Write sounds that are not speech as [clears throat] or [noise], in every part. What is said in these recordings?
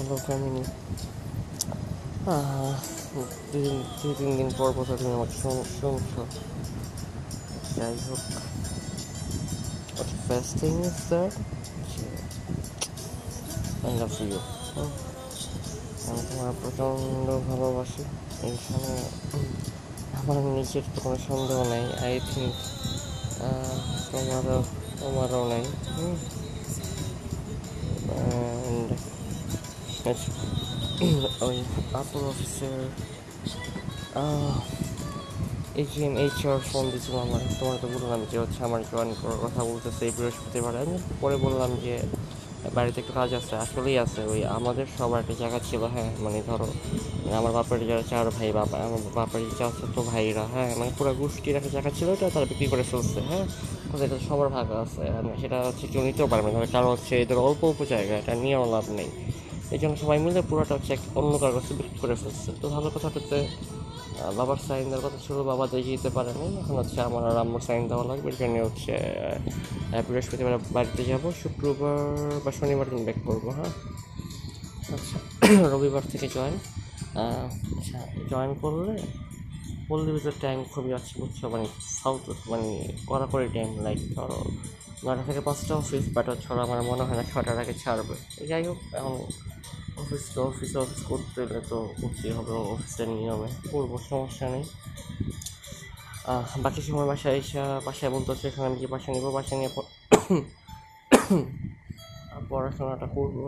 Hello family. দুই দিন দুই তিন দিন পর পর তুমি আমাকে শুন- শুনছো যাই হোক। First thing is that I love you আমি তোমার প্রচণ্ড ভালোবাসি। এইখানে আমার নিজের তো কোনো সন্দেহ নেই। আই থিঙ্ক তোমারও তোমারও নেই। হুম। And আচ্ছা ওই আপুর অফিসের এজিএম এইচআর ফোন দিয়েছিল আমার তোমার তো বললাম যে হচ্ছে আমার জয়েন করার কথা বলতেছে এই বৃহস্পতিবার। আমি পরে বললাম যে বাড়িতে একটু কাজ আছে, আসলেই আছে। ওই আমাদের সবার একটা জায়গা ছিল হ্যাঁ মানে ধরো মানে আমার বাপের যারা চার ভাই বাবা আমার বাপের চার ছোট ভাইরা হ্যাঁ মানে পুরো গোষ্ঠীর একটা জায়গা ছিল ওটা তারা বিক্রি করে ফেলছে হ্যাঁ। কোথায় এটা সবার ভাগ আছে আর সেটা হচ্ছে কেউ নিতেও পারবে না। কারণ হচ্ছে এদের অল্প অল্প জায়গা, এটা নিয়েও লাভ নেই। এই জন্য সবাই মিলে পুরোটা হচ্ছে এক অন্য কারও কাছে বিক্রি করে ফেলছে। তো ভালো কথাটাতে আহ, বাবার সাইন দেওয়ার কথা ছিল বাবা দিয়ে যেতে পারেনি এখন হচ্ছে আমার আর আম্মুর সাইন দেওয়া লাগবে। এর জন্য হচ্ছে বৃহস্পতিবার বাড়িতে যাব। শুক্রবার বা শনিবার দিন ব্যাক করব হ্যাঁ? আচ্ছা [clears throat] রবিবার থেকে জয়েন আচ্ছা জয়েন করলে পল্লী ভিতর টাইম খুবই আছে বুঝছ? মানে সাউথ মানে কড়াকড়ি টাইম লাইক ধরো নয়টা থেকে পাঁচটা অফিস বাট হচ্ছে আমার মনে হয় না ছটার আগে ছাড়বে। যাই হোক এখন অফিস তো অফিসে অফিস করতে গেলে তো করতেই হবে অফিসের নিয়মে। করব সমস্যা নেই। বাকি সময় বাসায় এসে বাসায় বলতে হচ্ছে এখানে আমি যে বাসা নিবো? বাসা নিয়ে পড়াশোনাটা করব।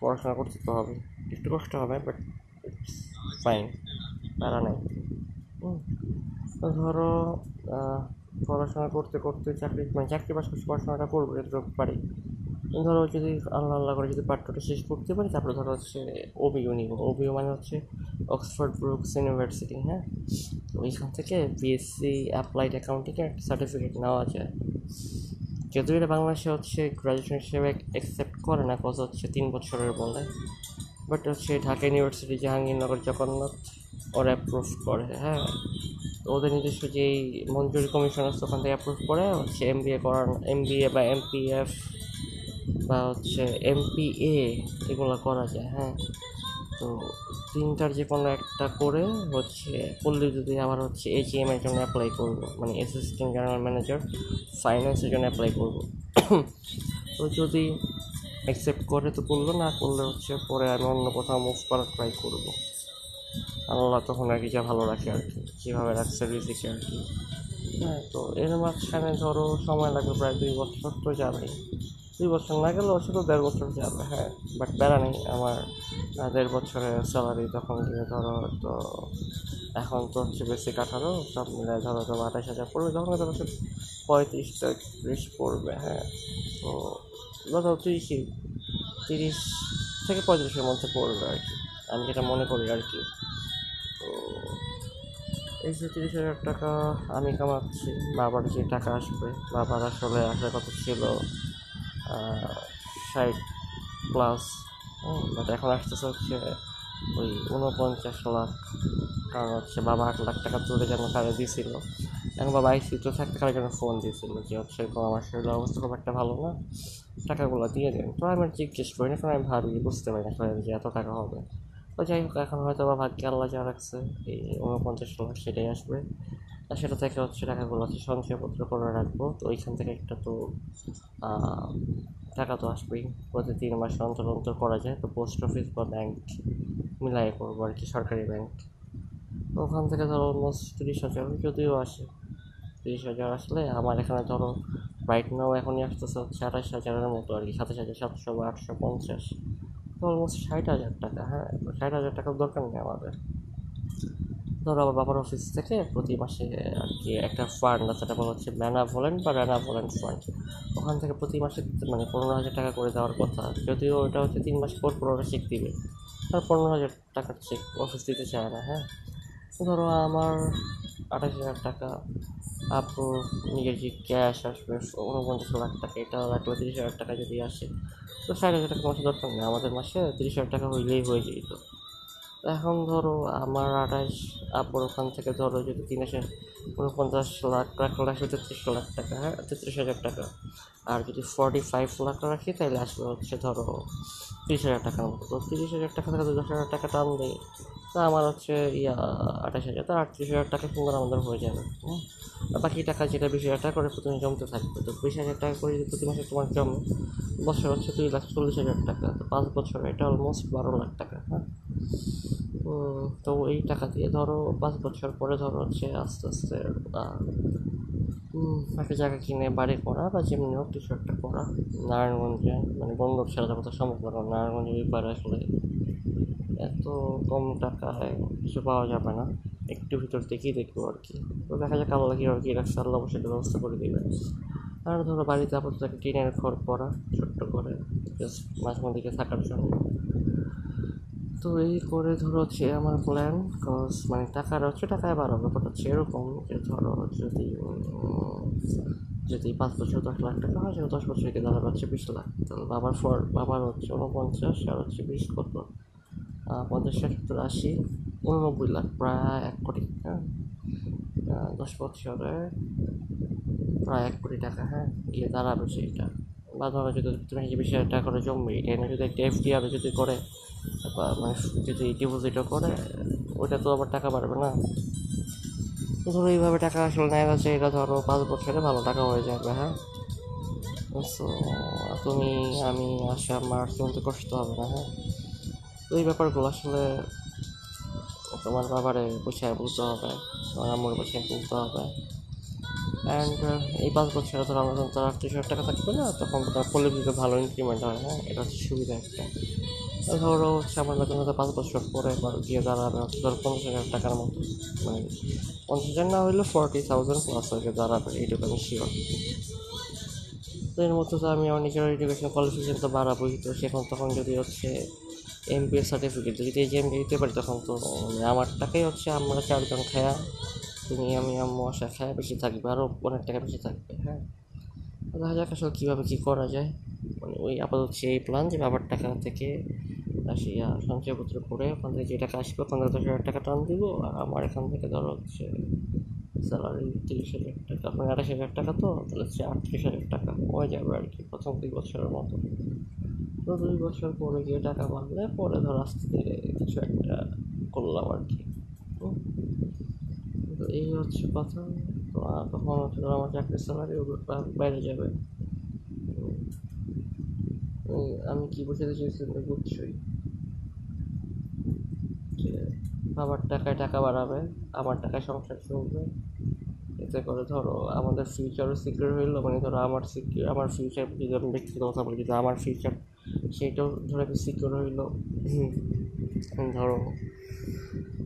পড়াশোনা করতে তো হবে। একটু কষ্ট হবে বাট ফাইন প্যারা নেই। ধরো পড়াশোনা করতে করতে চাকরি মানে চাকরি পাশাপাশি পড়াশোনাটা করব যতটুকু পারি। ধরো যদি আল্লাহ আল্লাহ করে যদি পাঠ্যটা শেষ করতে পারি, তারপরে ধরো হচ্ছে ওবিও নিব। ওবিও মানে হচ্ছে অক্সফোর্ড ব্রুকস ইউনিভার্সিটি হ্যাঁ? ওইখান থেকে বিএসসি অ্যাপ্লাইড অ্যাকাউন্টিংয়ের একটা সার্টিফিকেট নেওয়া যায়। যদিও এটা বাংলাদেশে হচ্ছে গ্রাজুয়েশন হিসেবে অ্যাকসেপ্ট করে না কজ হচ্ছে তিন বছরের বলে। বাট হচ্ছে ঢাকা ইউনিভার্সিটি জাহাঙ্গীরনগর, জগন্নাথ, ওরা অ্যাপ্রুভ করে হ্যাঁ? তো ওদের নিজস্ব যেই মঞ্জুরি কমিশন আছে, ওখান থেকে অ্যাপ্রুভ করে হচ্ছে এম বি এ করার এম বি এ বা এমপিএফ বা হচ্ছে এমপিএ এগুলো করা যায় হ্যাঁ। তো তিনটার যে কোনো একটা করে হচ্ছে পল্লী যদি আবার হচ্ছে এজিএম এর জন্য অ্যাপ্লাই করব মানে অ্যাসিস্ট্যান্ট জেনারেল ম্যানেজার ফাইন্যান্সের জন্য অ্যাপ্লাই করব। তো যদি অ্যাকসেপ্ট করে তো করল, না করলে হচ্ছে পরে আমি অন্য কোথাও মুভ করার ট্রাই করব। আল্লাহ তখন আর কি যা ভালো রাখে আর কি কীভাবে রাখছে রিজিকে আর কি। হ্যাঁ তো এর মাঝখানে ধরো সময় লাগবে প্রায় দুই বছর তো যাবেই। দুই বছর না গেলেও শুধু দেড় বছর যাবে হ্যাঁ বাট প্যারা নেই। আমার দেড় বছরের স্যালারি তখন গিয়ে ধরো তো এখন তো হচ্ছে বেশি কাঠারো সব মিলে ধরো তো আঠাশ হাজার পড়বে, তখন ধরো সে পঁয়ত্রিশ ত্রিশ পড়বে হ্যাঁ। তো ধরো তিরিশই তিরিশ থেকে পঁয়ত্রিশের মধ্যে পড়বে আর কি, আমি যেটা মনে করি আর কি। তো এই যে তিরিশ হাজার টাকা আমি কামাচ্ছি। বাবার যে টাকা আসবে, বাবার আসলে আসার কথা ছিল? ষাট প্লাস বাট এখন আসতেছে হচ্ছে ওই উনপঞ্চাশ লাখ। কারণ হচ্ছে বাবা আট লাখ টাকা তুলে যেন কারে দিয়েছিল এখন বাবা আইসি তো থাকতে কারোর জন্য ফোন দিয়েছিল যে হচ্ছে এরকম আমার শরীরের অবস্থা খুব একটা ভালো না, টাকাগুলো দিয়ে দেন। তো আমি জিজ্ঞেস করি না, কারণ আমি ভাবি, বুঝতে পারি না যে এত টাকা হবে। তো যাই হোক, এখন হয়তো বা ভাগ্যে আল্লাহ যা রাখছে, এই উনপঞ্চাশ লাখ সেটাই আসবে। আর সেটা থেকে হচ্ছে টাকাগুলো আছে সঞ্চয়পত্র করে রাখব। তো ওইখান থেকে একটা তো টাকা তো আসবেই। প্রতি তিন মাস অন্তর অন্তর করা যায়। তো পোস্ট অফিস বা ব্যাংক মিলাই করব আর কি, সরকারি ব্যাংক। ওখান থেকে ধরো অলমোস্ট তিরিশ হাজার, যদিও আসে। তিরিশ হাজার আসলে আমার এখানে ধরো রাইট নাও এখনই আসতেছে হচ্ছে আঠাশ হাজারের মতো আর কি, সাতাশ হাজার সাতশো বা আটশো পঞ্চাশ। অলমোস্ট ষাট হাজার টাকা। হ্যাঁ ষাট হাজার টাকার দরকার নেই আমাদের। ধরো আমার বাবার অফিস থেকে প্রতি মাসে আর কি একটা ফান্ড আছে সেটা বলা হচ্ছে ম্যানা ভলেন্ট বা র্যানা ভলেন্ট ফান্ড ওখান থেকে প্রতি মাসে মানে পনেরো হাজার টাকা করে দেওয়ার কথা। যদিও ওটা হচ্ছে তিন মাস পর পনেরো চেক দিবে। আর পনেরো হাজার টাকার চেক অফিস দিতে চায় না হ্যাঁ। ধরো আমার আঠাশ হাজার টাকা। আপু, নিজের যে ক্যাশ আসবে উনপঞ্চাশ লাখ টাকা এটা লাগবে তিরিশ হাজার টাকা যদি আসে, তো ষাট হাজার টাকা মাসে দরকার নেই। আমাদের মাসে তিরিশ হাজার টাকা হইলেই হয়ে যেত। এখন ধরো আমার আঠাশ, আপুর ওখান থেকে ধরো যদি তিন হাজার উনপঞ্চাশ লাখ লাখ রাখি তেত্রিশ লাখ টাকা হ্যাঁ? তেত্রিশ হাজার টাকা। আর যদি ফর্টি ফাইভ লাখ রাখি তাহলে আসবে হচ্ছে ধরো তিরিশ হাজার টাকার মতো। তো তিরিশ হাজার টাকা থেকে দশ হাজার টাকা টান দেয় তা আমার হচ্ছে ইয়া আঠাশ হাজার, তো আটত্রিশ হাজার টাকা সুন্দর আমাদের হয়ে যাবে আর বাকি টাকা যেটা বিশ হাজার টাকা করে প্রতিদিন জমতে থাকবে, তো বিশ হাজার টাকা করে প্রতি মাসে তোমার জমে, বছর হচ্ছে দুই লাখ চল্লিশ হাজার টাকা, তো পাঁচ বছর এটা অলমোস্ট বারো লাখ টাকা হ্যাঁ? তো এই টাকা দিয়ে ধরো পাঁচ বছর পরে ধরো হচ্ছে আস্তে আস্তে একটা জায়গা কিনে বাড়ি করা বা যেমনি হোক কিছু একটা করা, নারায়ণগঞ্জে মানে বন্দর ছাড়া তো সম্ভব না নারায়ণগঞ্জে ওই পারে আসলে এত কম টাকায় কিছু পাওয়া যাবে না। একটু ভিতর দেখেই দেখব আর কি। তো দেখা যাক আল্লাহ আর কি রাখছে, আল্লাহ অবশ্যই ব্যবস্থা করে দেবে আর ধরো বাড়িতে আপাতত একটা টিনের ঘর করা ছোট্ট করে জাস্ট মাঝে মধ্যে থাকার জন্য। তো এই করে ধরো হচ্ছে আমার প্ল্যান কজ মানে টাকার হচ্ছে টাকায় বাড়াবো ব্যাপারটা হচ্ছে এরকম যে ধরো যদি যদি পাঁচ বছর, দশ লাখ টাকা হয়, সেটা দশ বছর থেকে দাঁড়াবে হচ্ছে বিশ লাখ। তাহলে বাবার ফর, বাবার হচ্ছে উনপঞ্চাশ আর হচ্ছে বিশ কত? পঞ্চাশ ষাট সত্তর আশি উননব্বই লাখ, প্রায় এক কোটি হ্যাঁ? দশ বছরে প্রায় এক কোটি টাকা হ্যাঁ? গিয়ে দাঁড়াবে সেইটা। বা ধরো যদি তুমি যে বিশ টাকা করে জমবে এটা এনে যদি একটা এফডি আরও যদি করে, বা মানে যদি ডিপোজিটও করে, ওইটা তো আবার টাকা বাড়বে না। ধরো এইভাবে টাকা আসলে নেওয়া যাচ্ছে এটা ধরো পাঁচ বছরে ভালো টাকা হয়ে যাবে হ্যাঁ? সো তুমি, আমি, আশা, মার কিন্তু কষ্ট হবে না হ্যাঁ? তো এই ব্যাপারগুলো আসলে তোমার বাবারে বুঝায় বুঝতে হবে, তোমার আম্মুর বুঝায় বুঝতে হবে। অ্যান্ড এই পাঁচ বছরে ধরো আমার যখন তার আটত্রিশ টাকা থাকবে না, তখন তার পলিটিতে ভালো ইনক্রিমেন্ট হয় হ্যাঁ? এটা হচ্ছে সুবিধা একটা। ধরো হচ্ছে আমার বেতন হয়তো পাঁচ বছর পরে বা গিয়ে দাঁড়াবে ধরো পঞ্চাশ হাজার টাকার মতো মানে পঞ্চাশ হাজার না হইলে ফর্টি থাউজেন্ড প্লাস হয়ে দাঁড়াবে, এইটুকু আমি শিওর তো এর মধ্যে তো আমি আমার নিজের এডুকেশন কোয়ালিফিকেশন তো বাড়াবোই, তো সেখন তখন যদি হচ্ছে এমবিএ সার্টিফিকেট যদি এমবিএ দিতে পারি তখন তো মানে আমার টাকাই হচ্ছে আমরা চারজন খায়া, তুমি, আমি, আম্মু, আশা খায়া বেশি থাকবে আরও অনেক টাকা বেশি থাকবে হ্যাঁ। দেখা যাক আসলে কীভাবে কী করা যায়। মানে ওই আপাতত এই প্ল্যান যে বাবার টাকা থেকে আসি সঞ্চয়পত্র করে ওখান থেকে যে টাকা আসবে, ওখান থেকে দশ হাজার টাকা টান দিব, আর আমার এখান থেকে ধরো হচ্ছে স্যালারি তিরিশ হাজার টাকা মানে আঠাশ হাজার টাকা তো, তাহলে হচ্ছে আটত্রিশ হাজার টাকা হয়ে যাবে আর কি প্রথম দুই বছরের মতো। তো দুই বছর পরে গিয়ে টাকা বাড়লে পরে ধর আস্তে ধীরে কিছু একটা করলাম আর কি। তো এই হচ্ছে কথা। তো তখন হচ্ছে ধর আমার চাকরির স্যালারি বাইরে যাবে। আমি কি বোঝাতে চাইছি বুঝছই। যে বাবার টাকায় টাকা বাড়াবে, আমার টাকায় সংসার চলবে। এতে করে ধরো আমাদের ফিউচারও সিকিউর হইল মানে ধরো আমার সিকিউর আমার ফিউচার যদি আমি ব্যক্তিগত কথা বলি যদি আমার ফিউচার সেইটাও ধরো একটু সিকিউর হইল। ধরো।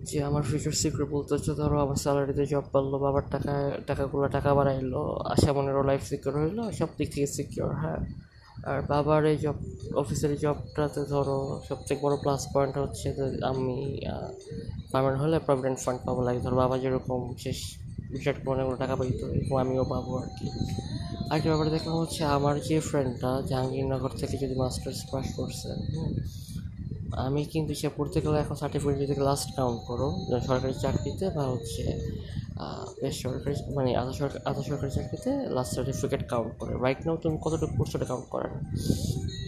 যে আমার ফিউচার সিকিউর বলতে হচ্ছে ধরো আমার স্যালারিতে জব পারল বাবার টাকা টাকাগুলো টাকা বাড়াইলো আশা মনেরও লাইফ সিকিউর হইল সব দিক থেকে সিকিউর হ্যাঁ। আর বাবার এই জব অফিসের জবটাতে ধরো সবথেকে বড় প্লাস পয়েন্ট হচ্ছে যে আমি পারমানেন্ট হলে প্রভিডেন্ট ফান্ড পাবো। লাগে ধরো বাবা যেরকম শেষ করে অনেকগুলো টাকা পাইতো এরকম আমিও পাবো আর কি। আরেকটা ব্যাপারে দেখলাম হচ্ছে আমার যে ফ্রেন্ডটা জাহাঙ্গীরনগর থেকে যদি মাস্টার্স পাস করছে আমি কিন্তু সে পড়তে গেলে এখন সার্টিফিকেট যদি লাস্ট কাউন্ট করো সরকারি চাকরিতে বা হচ্ছে বেসরকারি মানে আধা সরকার, আধা সরকারি চাকরিতে লাস্ট সার্টিফিকেট কাউন্ট করে। রাইট নাও তুমি কতটুকু করছ ওটা কাউন্ট করে না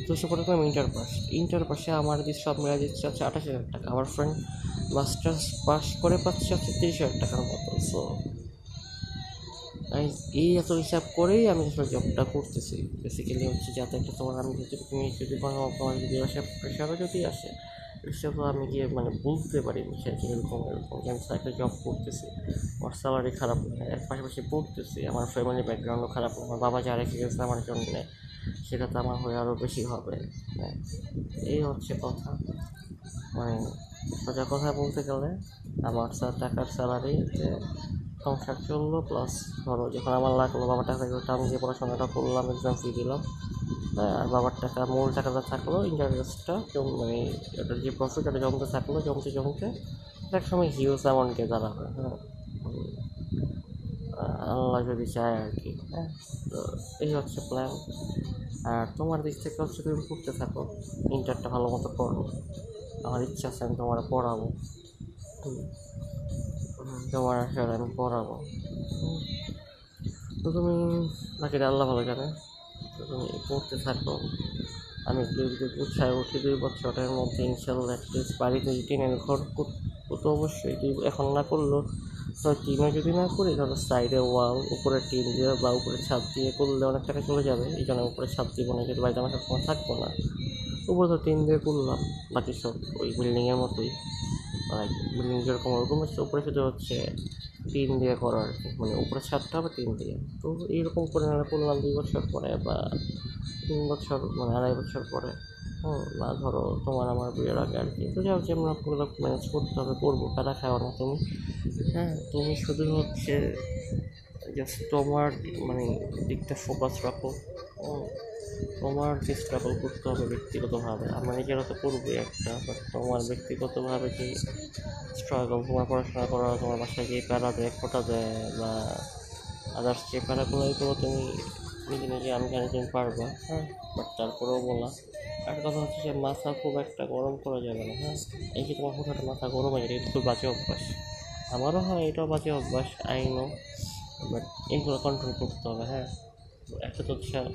তো সে পড়ে আমি ইন্টার পাস ইন্টার পাশে আমার দিচ্ছে সব মেলা দিচ্ছে হচ্ছে আঠাশ হাজার টাকা। আমার ফ্রেন্ড মাস্টার্স পাস করে পাচ্ছে হচ্ছে তিরিশ হাজার টাকার মতো সো এই এত হিসাব করেই আমি আসলে জবটা করতেছি। বেসিক্যালি হচ্ছে যাতে একটা তোমার আমি তুমি যদি কোনো তোমার যদি প্রেশারও যদি আসে, সেটা আমি গিয়ে মানে বুঝতে পারি যে এরকম এরকম। আমি একটা জব করতেছি, আমার স্যালারি খারাপ না, এর পাশাপাশি পড়তেছি, আমার ফ্যামিলি ব্যাকগ্রাউন্ডও খারাপ, আমার বাবা যা রেখে গেছে আমার জন্য, সেটা তো আমার হয়ে আরও বেশি হবে। হ্যাঁ এই হচ্ছে কথা। মানে সোজা কথা বলতে গেলে, আমার স্যার টাকার স্যালারিতে সংসার চলল প্লাস ধরো যখন আমার লাগল বাবার টাকা থেকে টান দিয়ে পড়াশোনাটা করলাম এক্সাম ফি দিলাম হ্যাঁ আর বাবার টাকা, মূল টাকাটা থাকল ইন্টারেস্টটা মানে ওটার যে প্রফিট ওটা জমতে থাকল, জমতে জমতে এক সময় হিউজ অ্যামাউন্ট দাঁড়াবে হ্যাঁ। আল্লাহ যদি চায় আর কি হ্যাঁ। তো এই হচ্ছে প্ল্যান আর তোমার দিক থেকে হচ্ছে তুমি পড়তে থাকো ইন্টারটা ভালো মতো করো। আমার ইচ্ছা আছে আমি তোমার পড়াবো। তোমার আসলে আমি পড়াবো। তো তুমি বাকিটা আল্লাহ ভালো জানে। তো তুমি পড়তে থাকো। আমি উৎসাহে উঠি দুই বছরের মধ্যে ইনশাল্লাহ অ্যাটলিস্ট বাড়িতে টিনের ঘর তো অবশ্যই। দুই এখন না করলেও তো টিনে যদি না করি, তাহলে সাইডে ওয়াল উপরে টিন দিয়ে বা উপরে ছাদ দিয়ে করলে অনেক টাকা চলে যাবে। এই জন্য উপরে ছাদ দিব না যদি বাড়িতে আমার সবসময় থাকব না। উপরে তো টিন দিয়ে করলাম, বাকি সব ওই বিল্ডিংয়ের মতোই। মানে বিল্ডিং যেরকম ওরকম হচ্ছে, উপরে শুধু হচ্ছে তিন দিয়ে করা আর কি। মানে উপরে ছাদটা হবে টিন দিয়ে। তো এইরকম করে না করলাম দুই বছর পরে বা তিন বছর মানে আড়াই বছর পরে। বা ধরো তোমার আমার বিয়ের আগে আর কি। তো যাও, যে আমরা ওগুলো ম্যানেজ করতে হবে, করব প্যারা খাও না তুমি হ্যাঁ তুমি শুধু হচ্ছে জাস্ট তোমার মানে দিকটা ফোকাস রাখো। তোমার যে স্ট্রাগল করতে হবে ব্যক্তিগতভাবে। আমার নিজেরা তো করবে একটা বাট তোমার ব্যক্তিগতভাবে যে স্ট্রাগল তোমার পড়াশোনা করা, তোমার বাসায় যে প্যারা দেয় খোটা দেয়, বা আদার্স যে প্যারাগুলো এগুলো তুমি নিজে নিজে আমি জানি তুমি পারবা হ্যাঁ? বাট তারপরেও বলা। আর কথা হচ্ছে যে মাথা খুব একটা গরম করা যাবে না হ্যাঁ? এই যে তোমার হুঠাট মাথা গরম হয়ে যায়, এটা খুব বাজে অভ্যাস। আমারও হয় এটাও বাজে অভ্যাস আই নো বাট এইগুলো কন্ট্রোল করতে হবে হ্যাঁ? একটা তো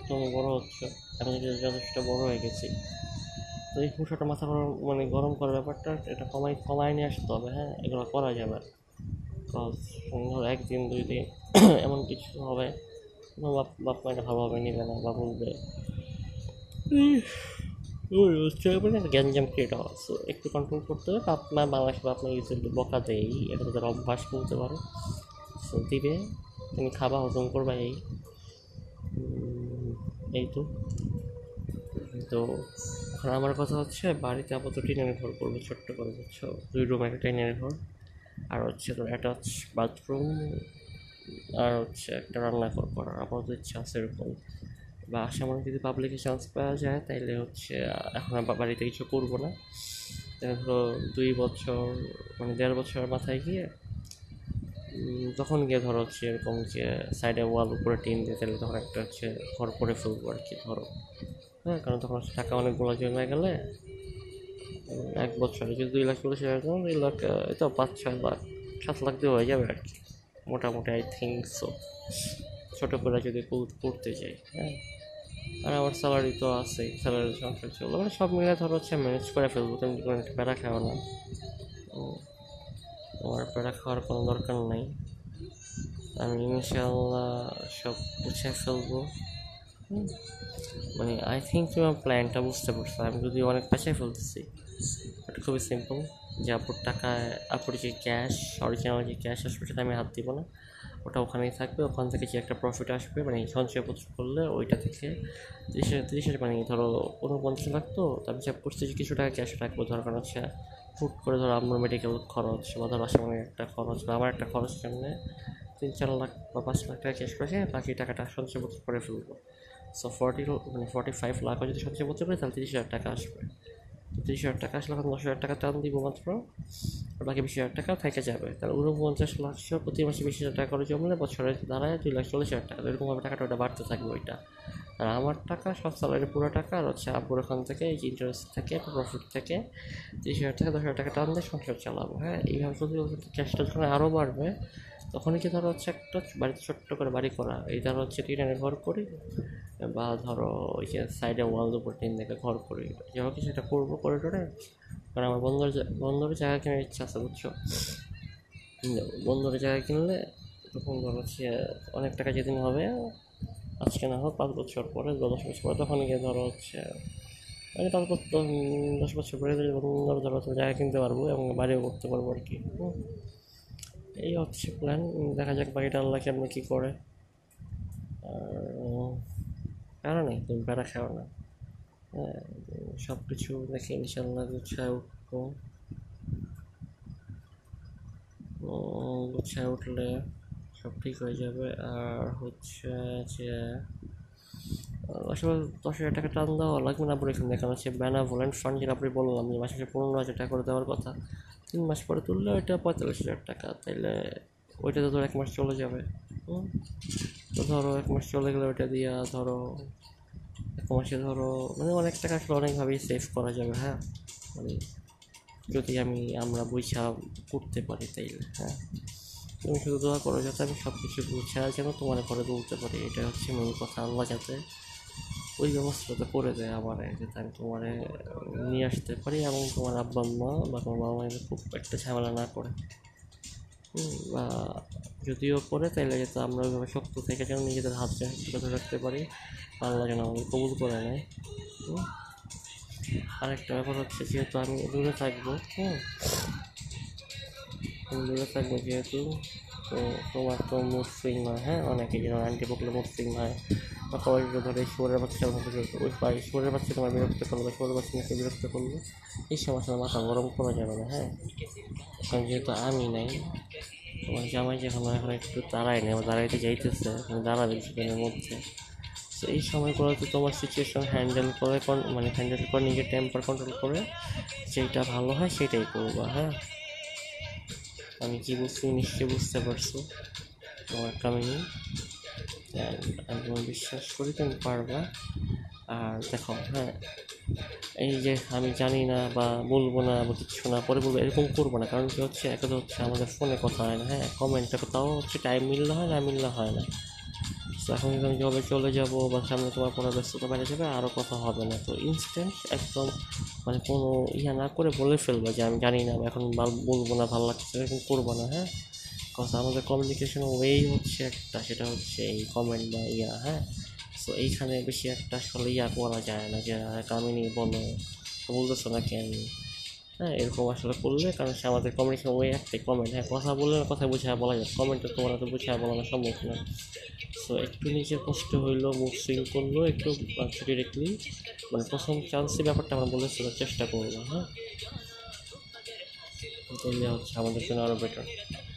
তুমি বড় হচ্ছ আমি যথেষ্ট বড় হয়ে গেছি। তো এই হুঠাটা মাথা গরম মানে গরম করার ব্যাপারটা এটা কমাই কমায় নিয়ে আসতে হবে হ্যাঁ? এগুলো করা যাবে ধরো একদিন দুই দিন [clears throat] এমন কিছু হবে বাপ বাপ মা এটা ভালোভাবে নেবে না বা বলবে "ইহ, ওই হচ্ছে মানে গ্যাঞ্জাম ক্রিয়েট হওয়া সো একটু কন্ট্রোল করতে হবে বাপ মা বাংলাদেশে বাপ মা ইউজুয়ালি বকা দেয় এটা তাদের অভ্যাস বলতে পারো। সো দিবে তুমি খাবা হজম করবা এই। এই তো। তো এখন আমার কথা হচ্ছে, বাড়িতে আপাতত টিনের ঘর করব, ছোট্ট করে, বুঝছ? দুই রুম, একটা টিনের ঘর, আর হচ্ছে তোর অ্যাটাচ বাথরুম আর হচ্ছে একটা রান্নাঘর করার। আপাতত ইচ্ছা আছে এরকম। বা আসামনে যদি পাবলিকে চান্স পাওয়া যায়, তাইলে হচ্ছে, এখন বাড়িতে কিছু করব না। ধরো দুই বছর মানে দেড় বছর মাথায় গিয়ে তখন গিয়ে ধরো হচ্ছে এরকম যে সাইডে ওয়াল উপরে টিন দিয়ে তাহলে তখন একটা হচ্ছে ঘর করে ফেলব আর কি ধরো। হ্যাঁ কারণ তখন হচ্ছে টাকা অনেকগুলো জমে গেলে এক বছরে যদি দুই লাখ হাজার দাম দুই লাখ তো পাঁচ ছয় লাখ সাত লাখ দিয়ে হয়ে যাবে আর কি। মোটামুটি আই থিঙ্ক সো ছোটো করে যদি কর- করতে যাই হ্যাঁ। আর আমার স্যালারি তো আছেই স্যালারি সংসার চলবে মানে সব মিলে ধরো হচ্ছে ম্যানেজ করে ফেলব তুমি কোনো একটা প্যারা খাও না উম, তোমার প্যারা খাওয়ার কোনো দরকার নাই। আমি ইনশাল্লাহ সব গুছিয়ে ফেলব। মানে আই থিঙ্ক তুমি তোমার প্ল্যানটা বুঝতে পারছ। আমি যদি অনেক পেঁচায় ফেলতেছি এটা খুবই সিম্পল যে আপুর টাকা, আপুর যে ক্যাশ অরিজিনাল যে ক্যাশ আসবে, সেটা আমি হাত দিব না। ওটা ওখানেই থাকবে, ওখান থেকে যে একটা প্রফিট আসবে মানে সঞ্চয়পত্র করলে ওইটা থেকে। তিরিশ তিরিশ মানে ধরো, উনপঞ্চাশ লাখ তো তার হিসাব করছি যে কিছু টাকা ক্যাশ রাখব। ধরো কারণ হচ্ছে হুট করে ধরো আমার মেডিকেল খরচ বা ধরো আসামের একটা খরচ বা আমার একটা খরচ জন্য তিন চার লাখ বা পাঁচ লাখ টাকা ক্যাশ রেখে বাকি টাকাটা সঞ্চয়পত্র করে ফেলব। সো ফর্টি মানে ফর্টি ফাইভ লাখও যদি সঞ্চয়পত্র করি তাহলে তিরিশ হাজার টাকা আসবে। তিরিশ হাজার টাকা আসলে এখন দশ হাজার টাকা টান দিব মাত্র, আর বাকি বিশ হাজার টাকা থেকে যাবে। তাহলে উনপঞ্চাশ লাখ প্রতি মাসে বিশ হাজার টাকা করে জমলে বছরে দাঁড়ায় দুই লাখ চল্লিশ হাজার টাকা। এরকমভাবে টাকাটা ওটা বাড়তে থাকবে ওইটা। আর আমার টাকা, সব স্যালারি পুরো টাকা আর হচ্ছে আব্বুর ওখান থেকে, এই ইন্টারেস্ট থেকে প্রফিট থেকে তিরিশ হাজার টাকা, দশ হাজার টাকা টান দিয়ে সংসার চালাবো হ্যাঁ? এইভাবে যদি ক্যাশটা যখন আরও বাড়বে, তখনই কি ধরো হচ্ছে একটা বাড়িতে ছোট্ট করে বাড়ি করা, এই ধরো হচ্ছে টিনের ঘর করি বা ধরো ওই যে সাইডে ওয়াল উপর টিন দেখে ঘর করি। যেভাবে সেটা করব করে টোরে কারণ আমার বন্ধুর বন্ধুর জায়গা কেনার ইচ্ছা আছে, বুঝছ? বন্ধুর জায়গা কিনলে তখন ধরো হচ্ছে অনেক টাকা যেদিন হবে আজকে না হোক পাঁচ বছর পরে, দশ বছর পরে তখন গিয়ে ধরো হচ্ছে পাঁচ বছর দশ- বছর পরে বন্ধুর ধরো জায়গা কিনতে পারব এবং বাড়িও করতে পারব আর কি। এই হচ্ছে প্ল্যান দেখা যাক বাকিটা আল্লাহ কেমন কী করে। আর নেই, তুমি বেড়া খাও না। হ্যাঁ সব কিছু দেখে ইনশাল্লাহ গুছায় উঠবো। গুছায় উঠলে সব ঠিক হয়ে যাবে। আর হচ্ছে যে আসলে দশ হাজার টাকা টান দেওয়া লাগবে না বলে এখানে কারণ হচ্ছে ব্যানা ভলেন্ট ফান্ড যেটা আপনি বললাম যে, মাসে পনেরো হাজার টাকা করে দেওয়ার কথা, তিন মাস পরে তুললে ওইটা পঁয়তাল্লিশ হাজার টাকা, তাইলে ওইটাতে ধরো এক মাস চলে যাবে। তো ধরো এক মাস চলে গেলে ওইটা দিয়া ধরো এক মাসে ধরো মানে অনেক টাকা আসলে অনেকভাবেই সেভ করা যাবে হ্যাঁ? মানে যদি আমি আমরা বৈশা করতে পারি তাইলে হ্যাঁ? তুমি শুধু দোয়া করো যাতে আমি সব কিছু বুঝা যেন তোমার ঘরে বলতে পারি। এটা হচ্ছে মূল কথা। আল্লাহ যাতে ওই ব্যবস্থাটা করে দেয় আমার, যাতে আমি তোমার নিয়ে আসতে পারি এবং তোমার আব্বা আম্মা বা তোমার বাবা মায়ের খুব একটা ঝামেলা না করে। বা যদিও করে, তাইলে যাতে আমরা ওইভাবে শক্ত থেকে যেন নিজেদের হাত ধরে রাখতে পারি, আল্লাহ যেন আমাদের কবুল করে নেয়। আরেকটা ব্যাপার হচ্ছে যেহেতু আমি দূরে থাকব, হুম দূরে থাকব যেহেতু তো তোমার তো মুসলিম নয় হ্যাঁ? অনেকে যেন আন্টি বকলে মুসলিম হয়, বা কয়েকটা ধরে বাচ্চার মতো বিরক্ত ওই বা সুরের বাচ্চা তোমার বিরক্ত করল, বা সুরের বাচ্চা নিয়ে বিরক্ত করল, এই সময় মাথা গরম করা যাবে না হ্যাঁ? কারণ যেহেতু আমি নাই, তোমার জামাই যখন এখন একটু দাঁড়ায় নেই দাঁড়াইতে যাইতেছে, এখন দাঁড়াবে কিছুদিনের মধ্যে, তো এই সময়গুলোতে তোমার সিচুয়েশন হ্যান্ডেল করে মানে হ্যান্ডেল করে, নিজের টেম্পার কন্ট্রোল করে যেটা ভালো হয় সেটাই করবা হ্যাঁ? আমি কী বুঝছি নিশ্চয়ই বুঝতে পারছ। তোমার কামিনী আমি তোমার বিশ্বাস করি, তুমি পারবা। আর দেখো হ্যাঁ এই যে আমি জানি না বা বলব না বা কিছু না, পরে বলব, এরকম করব না। কারণ কি হচ্ছে, একটা হচ্ছে আমাদের ফোনে কথা হয় না হ্যাঁ কমেন্টটা তাও হচ্ছে টাইম মিললে হয় না, মিললে হয় না। তো এখন আমি জবে চলে যাব বা সামনে তোমার কোনো ব্যস্ততা বেড়ে যাবে আরও কথা হবে না। তো ইনস্ট্যান্ট একদম মানে কোনো ইয়া না করে বলে ফেলব যে আমি জানি না এখন বলব না ভালো লাগছে এরকম করব না হ্যাঁ? কজ আমাদের কমিউনিকেশন ওয়েই হচ্ছে একটা সেটা হচ্ছে এই কমেন্ট বা ইয়া হ্যাঁ? সো এইখানে বেশি একটা আসলে ইয়া করা যায় না যে আহ, কামিনী বলো বলতেছো না কেন? হ্যাঁ এরকম আসলে করলে, কারণ সে আমাদের কমিউনিকেশন ওয়ে একটাই কমেন্ট হ্যাঁ কথা বললে না কথা বুঝায় বলা যায় কমেন্টে তোমার তো বুঝায় বলানো সম্ভব না। সো একটু নিজের কষ্ট হইল মুখ সুইং করল, একটু ডিরেক্টলি মানে প্রথম চান্সে ব্যাপারটা আমরা বলে শোনার চেষ্টা করব হ্যাঁ। তাহলে হচ্ছে, আমাদের জন্য আরও বেটার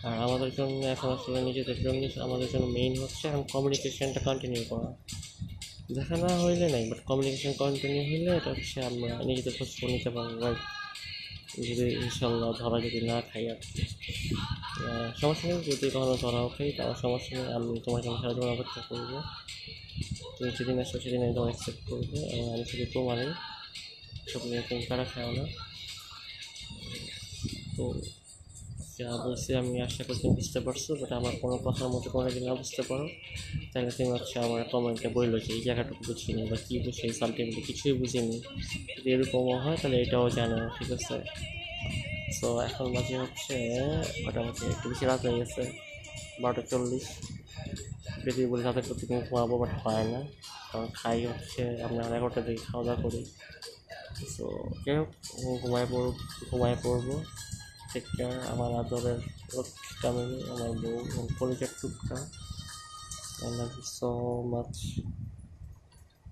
আর আমাদের জন্য এখন আসলে নিজেদের জন্য, আমাদের জন্য মেইন হচ্ছে এখন কমিউনিকেশনটা কন্টিনিউ করা। দেখা না হইলে নাই বাট কমিউনিকেশন কন্টিনিউ হইলে এটা হচ্ছে আমরা নিজেদের খোঁজ নিতে পারব রাইট যদি ইনশাল্লাহ ধরা যদি না খাই আর সঙ্গে সমস্যা নেই, যদি কখনো ধরাও খাই, তাও সবার নেই। আমি তোমার জন্য সারা জীবন অপেক্ষা করব। তুমি যেদিন আসো সেদিন আমি তোমার অ্যাকসেপ্ট করব। এবং আমি শুধু তোমারই। সব নিয়ে তুমি তারা খাও না। তো যা বলছি আমি আশা করি তুমি বুঝতে পারছ বাট আমার কোনো কথার মধ্যে কোনো যদি না বুঝতে পারো। তাহলে তুমি হচ্ছে আমার কমেন্টে বলল যে, এই জায়গাটুকু বুঝিনি বা কী বুঝি সালটিমেটলি কিছুই বুঝিনি যদি এরকমও হয়, তাহলে এটাও জানো, ঠিক আছে? সো এখন বাজে হচ্ছে মোটামুটি একটু বেশি রাত হয়ে গেছে, বারোটা চল্লিশ। যদি বলি রাতের প্রতি তুমি ঘুমাবো বাট হয় না। কারণ খাই হচ্ছে আমরা এগারোটা দিকে খাওয়া দাওয়া করি। সো যাই হোক, ঘুমায় পড়ব ঘুমায় পড়ব। কেয়ার আমার আদরের কামিনী আমার বউ পরিচয় টুকটা I love you so much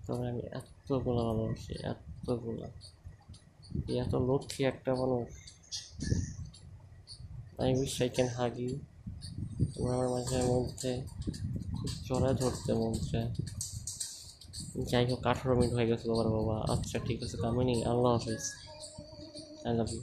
তবে আমি এতগুলো ভালোবাসি, এতগুলো। এত লক্ষ্মী একটা মানুষ। I wish I can hug you তোমার আমার মাঝে মধ্যে খুব জড়ায় ধরতে চায়। যাই হোক, আঠারো মিনিট হয়ে গেছে বাবার বাবা। আচ্ছা ঠিক আছে, কামিনী, আল্লাহ হাফিজ। I love you